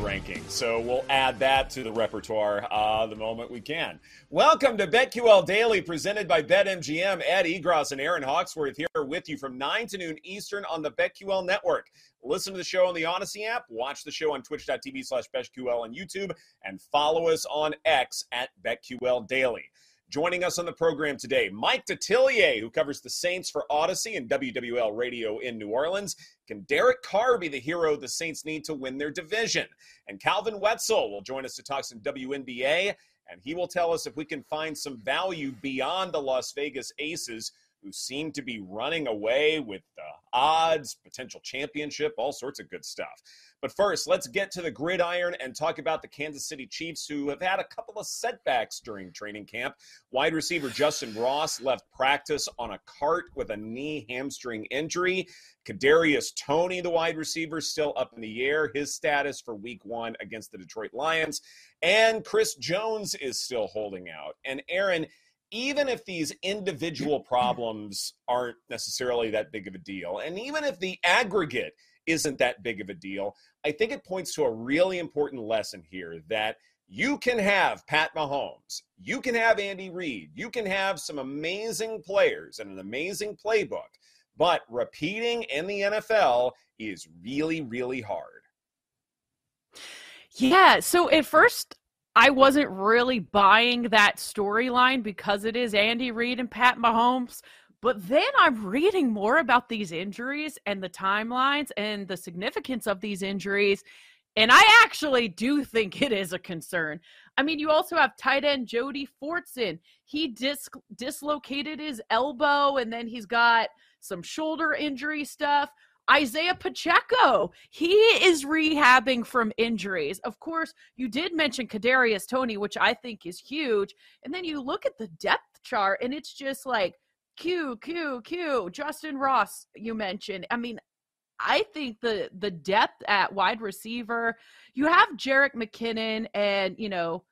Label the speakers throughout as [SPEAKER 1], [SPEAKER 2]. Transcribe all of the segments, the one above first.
[SPEAKER 1] ranking. So we'll add that to the repertoire uh, the moment we can. Welcome to BetQL Daily, presented by BetMGM. Ed Egros and Erin Hawksworth here with you from 9 to noon Eastern on the BetQL Network. Listen to the show on the Audacy app, watch the show on twitch.tv slash BetQL on YouTube, and follow us on X at BetQL Daily. Joining us on the program today, Mike Detillier, who covers the Saints for Audacy and WWL Radio in New Orleans. Can Derek Carr be the hero the Saints need to win their division? And Calvin Wetzel will join us to talk some WNBA, and he will tell us if we can find some value beyond the Las Vegas Aces, who seem to be running away with the odds, potential championship, all sorts of good stuff. But first, let's get to the gridiron and talk about the Kansas City Chiefs, who have had a couple of setbacks during training camp. Wide receiver Justyn Ross left practice on a cart with a knee hamstring injury. Kadarius Toney, the wide receiver, still up in the air. His status for Week One against the Detroit Lions, and Chris Jones is still holding out. And Erin even if these individual problems aren't necessarily that big of a deal, and even if the aggregate isn't that big of a deal, I think it points to a really important lesson here that you can have Pat Mahomes, you can have Andy Reid, you can have some amazing players and an amazing playbook, but repeating in the NFL is really, really hard.
[SPEAKER 2] Yeah. So at first, I wasn't really buying that storyline because it is Andy Reid and Pat Mahomes. But then I'm reading more about these injuries and the timelines and the significance of these injuries. And I actually do think it is a concern. I mean, you also have tight end Jody Fortson. He dis- dislocated his elbow and then he's got some shoulder injury stuff. Isaiah Pacheco, he is rehabbing from injuries. Of course, you did mention Kadarius Toney, which I think is huge. And then you look at the depth chart and it's just like Q, Q, Q, Justyn Ross, you mentioned. I mean, I think the the depth at wide receiver, you have Jerick McKinnon and, you know,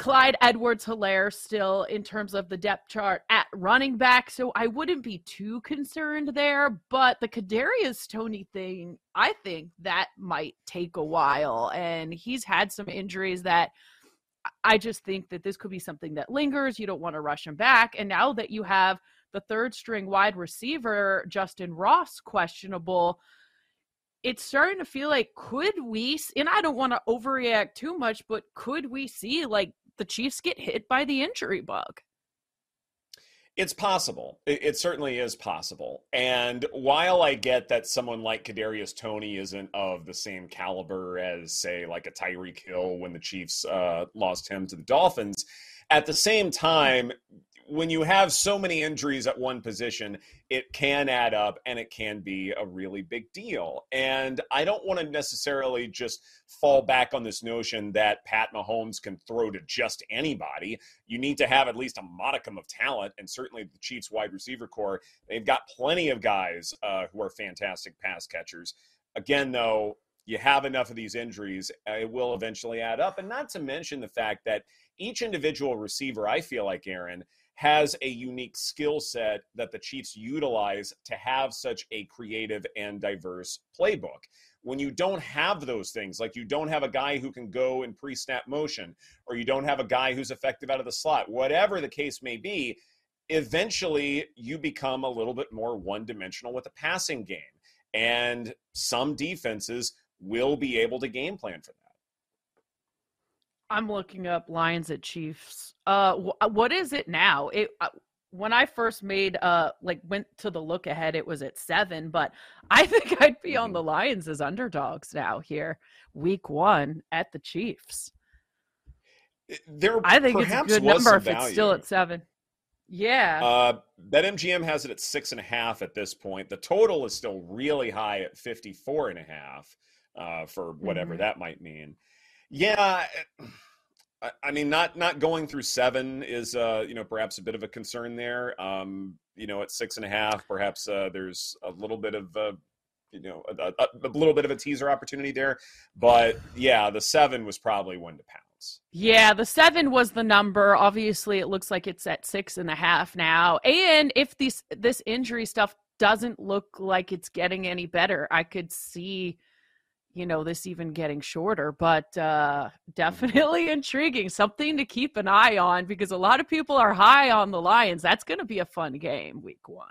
[SPEAKER 2] Clyde Edwards Helaire still in terms of the depth chart at running back. So I wouldn't be too concerned there. But the Kadarius Toney thing, I think that might take a while. And he's had some injuries that I just think that this could be something that lingers. You don't want to rush him back. And now that you have the third string wide receiver, Justyn Ross, questionable, it's starting to feel like could we, and I don't want to overreact too much, but could we see like the Chiefs get hit by the injury bug?
[SPEAKER 1] It's possible. It, certainly is possible. And while I get that someone like Kadarius Toney isn't of the same caliber as, say, like a Tyreek Hill when the Chiefs uh, lost him to the Dolphins, at the same time, when you have so many injuries at one position, it can add up and it can be a really big deal. And I don't want to necessarily just fall back on this notion that Pat Mahomes can throw to just anybody. You need to have at least a modicum of talent, and certainly the Chiefs wide receiver corps, they've got plenty of guys uh, who are fantastic pass catchers. Again, though, you have enough of these injuries, uh, it will eventually add up. And not to mention the fact that each individual receiver, I feel like, Erin, has a unique skill set that the Chiefs utilize to have such a creative and diverse playbook. When you don't have those things, like you don't have a guy who can go in pre snap motion, or you don't have a guy who's effective out of the slot, whatever the case may be, eventually you become a little bit more one dimensional with the passing game. And some defenses will be able to game plan for that.
[SPEAKER 2] I'm looking up Lions at Chiefs. Uh, wh- what is it now? It uh, when I first made uh like went to the look ahead, it was at seven, but I think I'd be on mm-hmm. the Lions as underdogs now here, week one at the Chiefs.
[SPEAKER 1] There,
[SPEAKER 2] I think it's a good number if it's still at seven. Yeah.
[SPEAKER 1] Uh, BetMGM has it at six and a half at this point. The total is still really high at 54 and a half uh, for whatever mm-hmm. that might mean. Yeah, I mean, not not going through seven is uh, you know perhaps a bit of a concern there. Um, you know, at six and a half, perhaps uh, there's a little bit of uh, you know a, a, a, little bit of a teaser opportunity there. But yeah, the seven was probably one to pounce.
[SPEAKER 2] Yeah, the seven was the number. Obviously, it looks like it's at six and a half now. And if this this injury stuff doesn't look like it's getting any better, I could see you know this even getting shorter but uh definitely intriguing something to keep an eye on because a lot of people are high on the lions that's going to be a fun game week one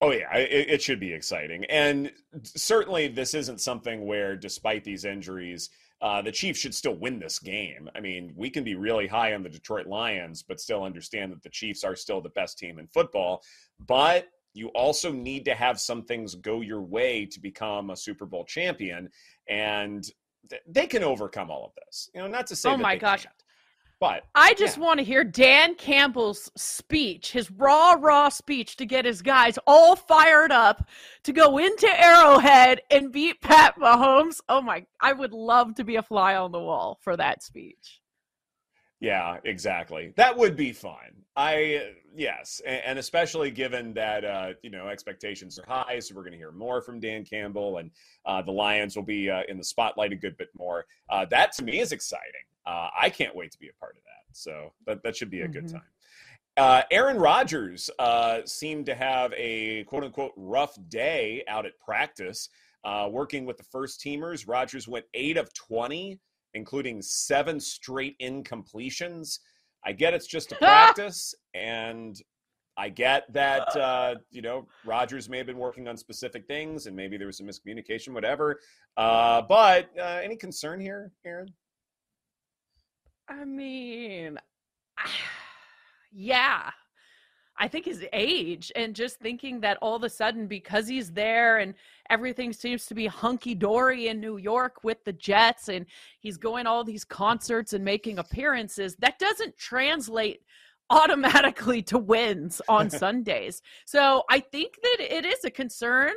[SPEAKER 1] Oh yeah, it, it, should be exciting, and certainly this isn't something where, despite these injuries, uh, the Chiefs should still win this game. I mean, we can be really high on the Detroit Lions, but still understand that the Chiefs are still the best team in football. But you also need to have some things go your way to become a Super Bowl champion, and th- they can overcome all of this. You know, not to say.
[SPEAKER 2] Oh my gosh.
[SPEAKER 1] Can't. But
[SPEAKER 2] I just
[SPEAKER 1] yeah.
[SPEAKER 2] want to hear Dan Campbell's speech, his raw, raw speech to get his guys all fired up to go into Arrowhead and beat Pat Mahomes. Oh my, I would love to be a fly on the wall for that speech.
[SPEAKER 1] Yeah, exactly. That would be fun. I yes, and, and especially given that uh, you know expectations are high, so we're going to hear more from Dan Campbell, and uh, the Lions will be uh, in the spotlight a good bit more. Uh, that to me is exciting. Uh, I can't wait to be a part of that. So that that should be a mm-hmm. good time. Uh, Aaron Rodgers seemed to have a quote unquote rough day out at practice, working with the first teamers. Rodgers went eight of twenty including seven straight incompletions. I get it's just a practice, and I get that uh, you know Rodgers may have been working on specific things, and maybe there was some miscommunication, whatever. Uh, but uh, any concern here, Erin?
[SPEAKER 2] I mean, yeah, I think his age and just thinking that all of a sudden because he's there and everything seems to be hunky dory in New York with the Jets and he's going all these concerts and making appearances, that doesn't translate automatically to wins on Sundays. So I think that it is a concern.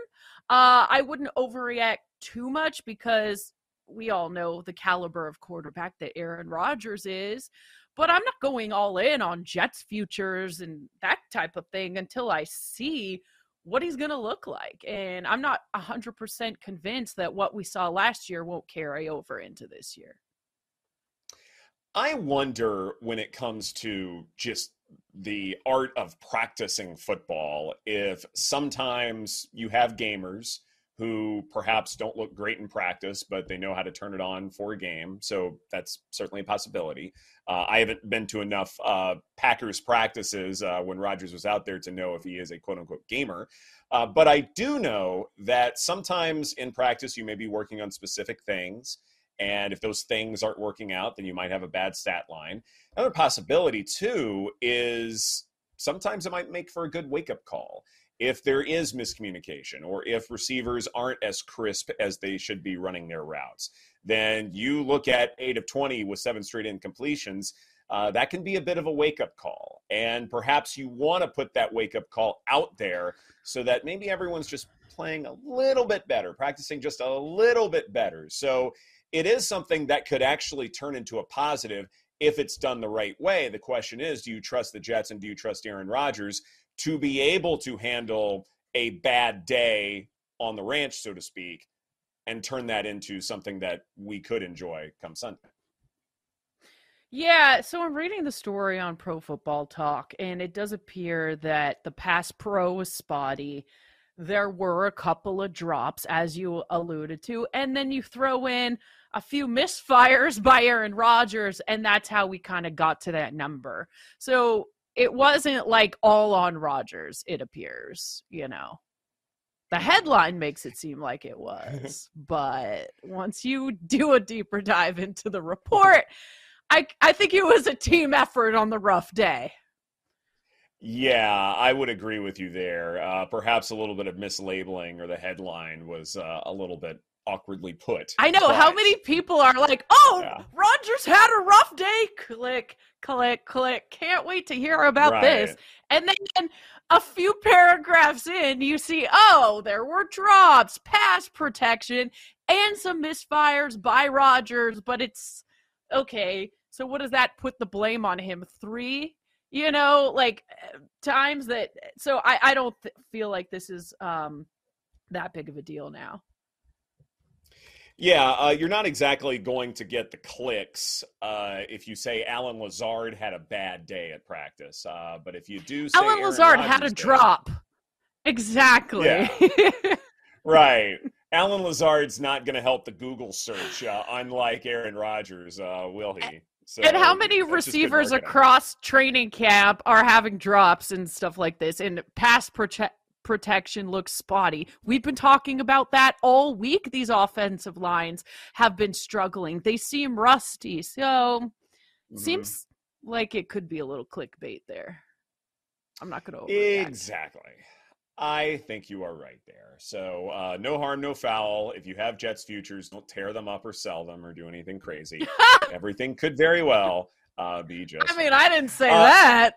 [SPEAKER 2] Uh, I wouldn't overreact too much because we all know the caliber of quarterback that Aaron Rodgers is but I'm not going all in on Jets futures and that type of thing until I see what he's going to look like. And I'm not 100% convinced that what we saw last year won't carry over into this year.
[SPEAKER 1] I wonder when it comes to just the art of practicing football if sometimes you have gamers who perhaps don't look great in practice, but they know how to turn it on for a game. So that's certainly a possibility. Uh, I haven't been to enough uh, Packers practices uh, when Rodgers was out there to know if he is a quote unquote gamer. Uh, but I do know that sometimes in practice, you may be working on specific things. And if those things aren't working out, then you might have a bad stat line. Another possibility, too, is sometimes it might make for a good wake up call if there is miscommunication or if receivers aren't as crisp as they should be running their routes, then you look at eight of 20 with seven straight incompletions. Uh, that can be a bit of a wake up call. And perhaps you want to put that wake up call out there so that maybe everyone's just playing a little bit better, practicing just a little bit better. So it is something that could actually turn into a positive if it's done the right way. The question is do you trust the Jets and do you trust Aaron Rodgers to be able to handle a bad day on the ranch, so to speak, and turn that into something that we could enjoy come Sunday.
[SPEAKER 2] Yeah, so I'm reading the story on Pro Football Talk, and it does appear that the pass pro was spotty. There were a couple of drops, as you alluded to, and then you throw in a few misfires by Aaron Rodgers, and that's how we kind of got to that number. So it wasn't like all on Rodgers, it appears, you know. The headline makes it seem like it was, but once you do a deeper dive into the report, I I think it was a team effort on the rough day.
[SPEAKER 1] Yeah, I would agree with you there. Uh, perhaps a little bit of mislabeling or the headline was uh, a little bit awkwardly put.
[SPEAKER 2] I know but, how many people are like, "Oh, yeah. Rodgers had a rough day." Click, click, click. Can't wait to hear about right. this. And then a few paragraphs in, you see, oh, there were drops, pass protection, and some misfires by Rodgers, But it's okay. So what does that put the blame on him? Three you know like times that so i i don't th- feel like this is um that big of a deal now
[SPEAKER 1] yeah, uh, you're not exactly going to get the clicks uh, if you say Allen Lazard had a bad day at practice. Uh, but if you do say
[SPEAKER 2] Allen
[SPEAKER 1] Aaron
[SPEAKER 2] Lazard
[SPEAKER 1] Rodgers
[SPEAKER 2] had a drop, exactly.
[SPEAKER 1] Yeah. right. Allen Lazard's not going to help the Google search, uh, unlike Aaron Rodgers, uh, will he?
[SPEAKER 2] So and how many receivers across training camp are having drops and stuff like this? And pass prote- protection looks spotty. We've been talking about that all week. These offensive lines have been struggling. They seem rusty. So, mm-hmm. seems like it could be a little clickbait there. I'm not going to
[SPEAKER 1] Exactly. I think you are right there. So, uh, no harm, no foul. If you have Jets futures, don't tear them up or sell them or do anything crazy. Everything could very well uh, be just.
[SPEAKER 2] I mean, I didn't say uh, that.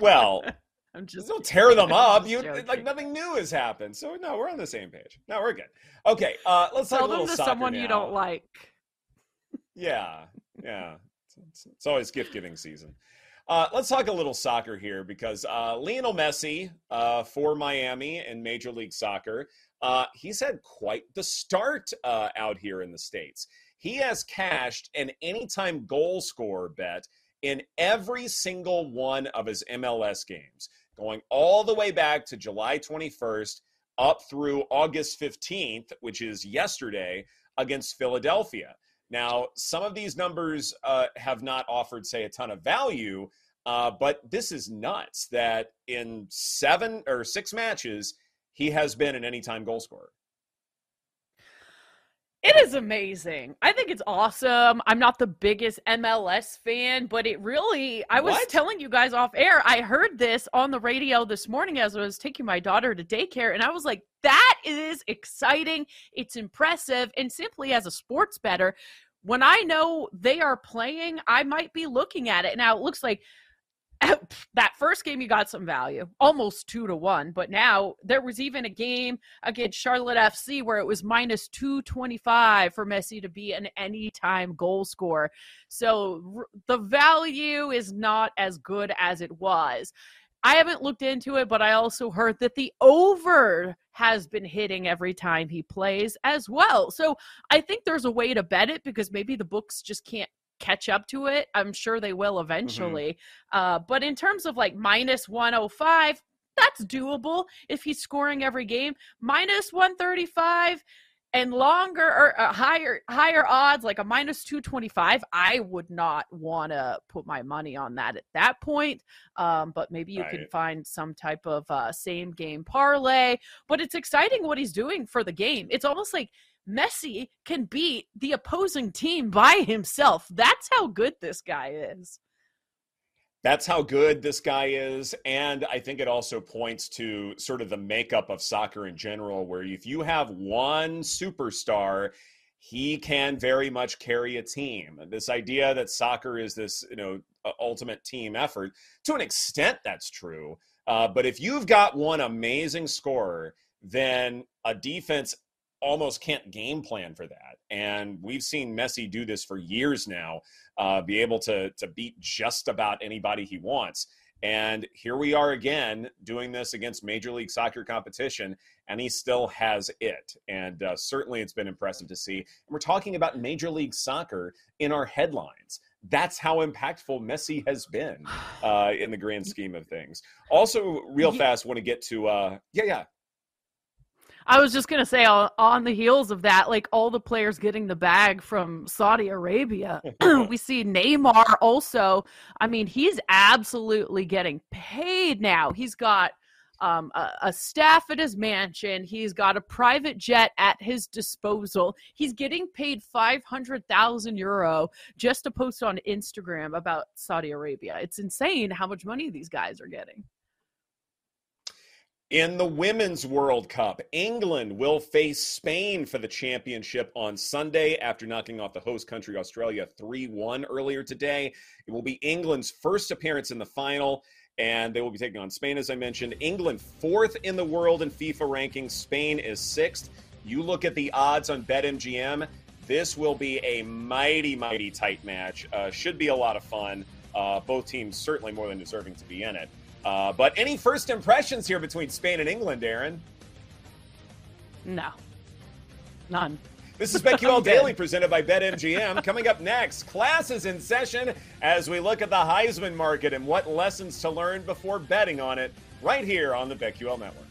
[SPEAKER 1] Well, I'm just don't tear them up. You joking. like nothing new has happened. So no, we're on the same page. No, we're good. Okay, uh, let's
[SPEAKER 2] sell
[SPEAKER 1] them
[SPEAKER 2] to someone
[SPEAKER 1] now.
[SPEAKER 2] you don't like.
[SPEAKER 1] Yeah, yeah. It's, it's always gift giving season. Uh, let's talk a little soccer here because uh, Lionel Messi uh, for Miami in Major League Soccer, uh, he's had quite the start uh, out here in the States. He has cashed an anytime goal scorer bet in every single one of his MLS games, going all the way back to July 21st up through August 15th, which is yesterday, against Philadelphia. Now, some of these numbers uh, have not offered, say, a ton of value, uh, but this is nuts that in seven or six matches, he has been an anytime goal scorer.
[SPEAKER 2] It is amazing. I think it's awesome. I'm not the biggest MLS fan, but it really, I was what? telling you guys off air, I heard this on the radio this morning as I was taking my daughter to daycare, and I was like, that is exciting. It's impressive. And simply as a sports bettor, when I know they are playing, I might be looking at it. Now it looks like that first game you got some value almost two to one but now there was even a game against charlotte fc where it was minus 225 for messi to be an anytime goal scorer so the value is not as good as it was I haven't looked into it, but I also heard that the over has been hitting every time he plays as well. So I think there's a way to bet it because maybe the books just can't catch up to it. I'm sure they will mm-hmm. eventually. Mm-hmm. Uh, but in terms of like minus 105, that's doable if he's scoring every game. Minus 135 and longer or uh, higher higher odds like a minus 225 i would not want to put my money on that at that point um, but maybe you right. can find some type of uh, same game parlay but it's exciting what he's doing for the game it's almost like Messi can beat the opposing team by himself. That's how good this guy is.
[SPEAKER 1] That's how good this guy is. And I think it also points to sort of the makeup of soccer in general, where if you have one superstar, he can very much carry a team. This idea that soccer is this, you know, ultimate team effort, to an extent, that's true. Uh, but if you've got one amazing scorer, then a defense almost can't game plan for that. And we've seen Messi do this for years now, uh, be able to to beat just about anybody he wants. And here we are again doing this against Major League Soccer competition, and he still has it. And uh, certainly it's been impressive to see. And we're talking about Major League Soccer in our headlines. That's how impactful Messi has been uh, in the grand scheme of things. Also, real fast, want to get to, uh, yeah, yeah,
[SPEAKER 2] I was just gonna say on, on the heels of that, like all the players getting the bag from Saudi Arabia, we see Neymar also. I mean, he's absolutely getting paid now. He's got um, a, a, staff at his mansion. He's got a private jet at his disposal. He's getting paid 500,000 euro just to post on Instagram about Saudi Arabia. It's insane how much money these guys are getting.
[SPEAKER 1] In the Women's World Cup, England will face Spain for the championship on Sunday after knocking off the host country Australia 3 1 earlier today. It will be England's first appearance in the final, and they will be taking on Spain, as I mentioned. England, fourth in the world in FIFA rankings, Spain is sixth. You look at the odds on BetMGM, this will be a mighty, mighty tight match. Uh, should be a lot of fun. Uh, both teams certainly more than deserving to be in it. Uh, but any first impressions here between Spain and England, Erin?
[SPEAKER 2] No, none.
[SPEAKER 1] This is BetQL Daily presented by BetMGM. Coming up next, classes in session as we look at the Heisman market and what lessons to learn before betting on it right here on the BetQL Network.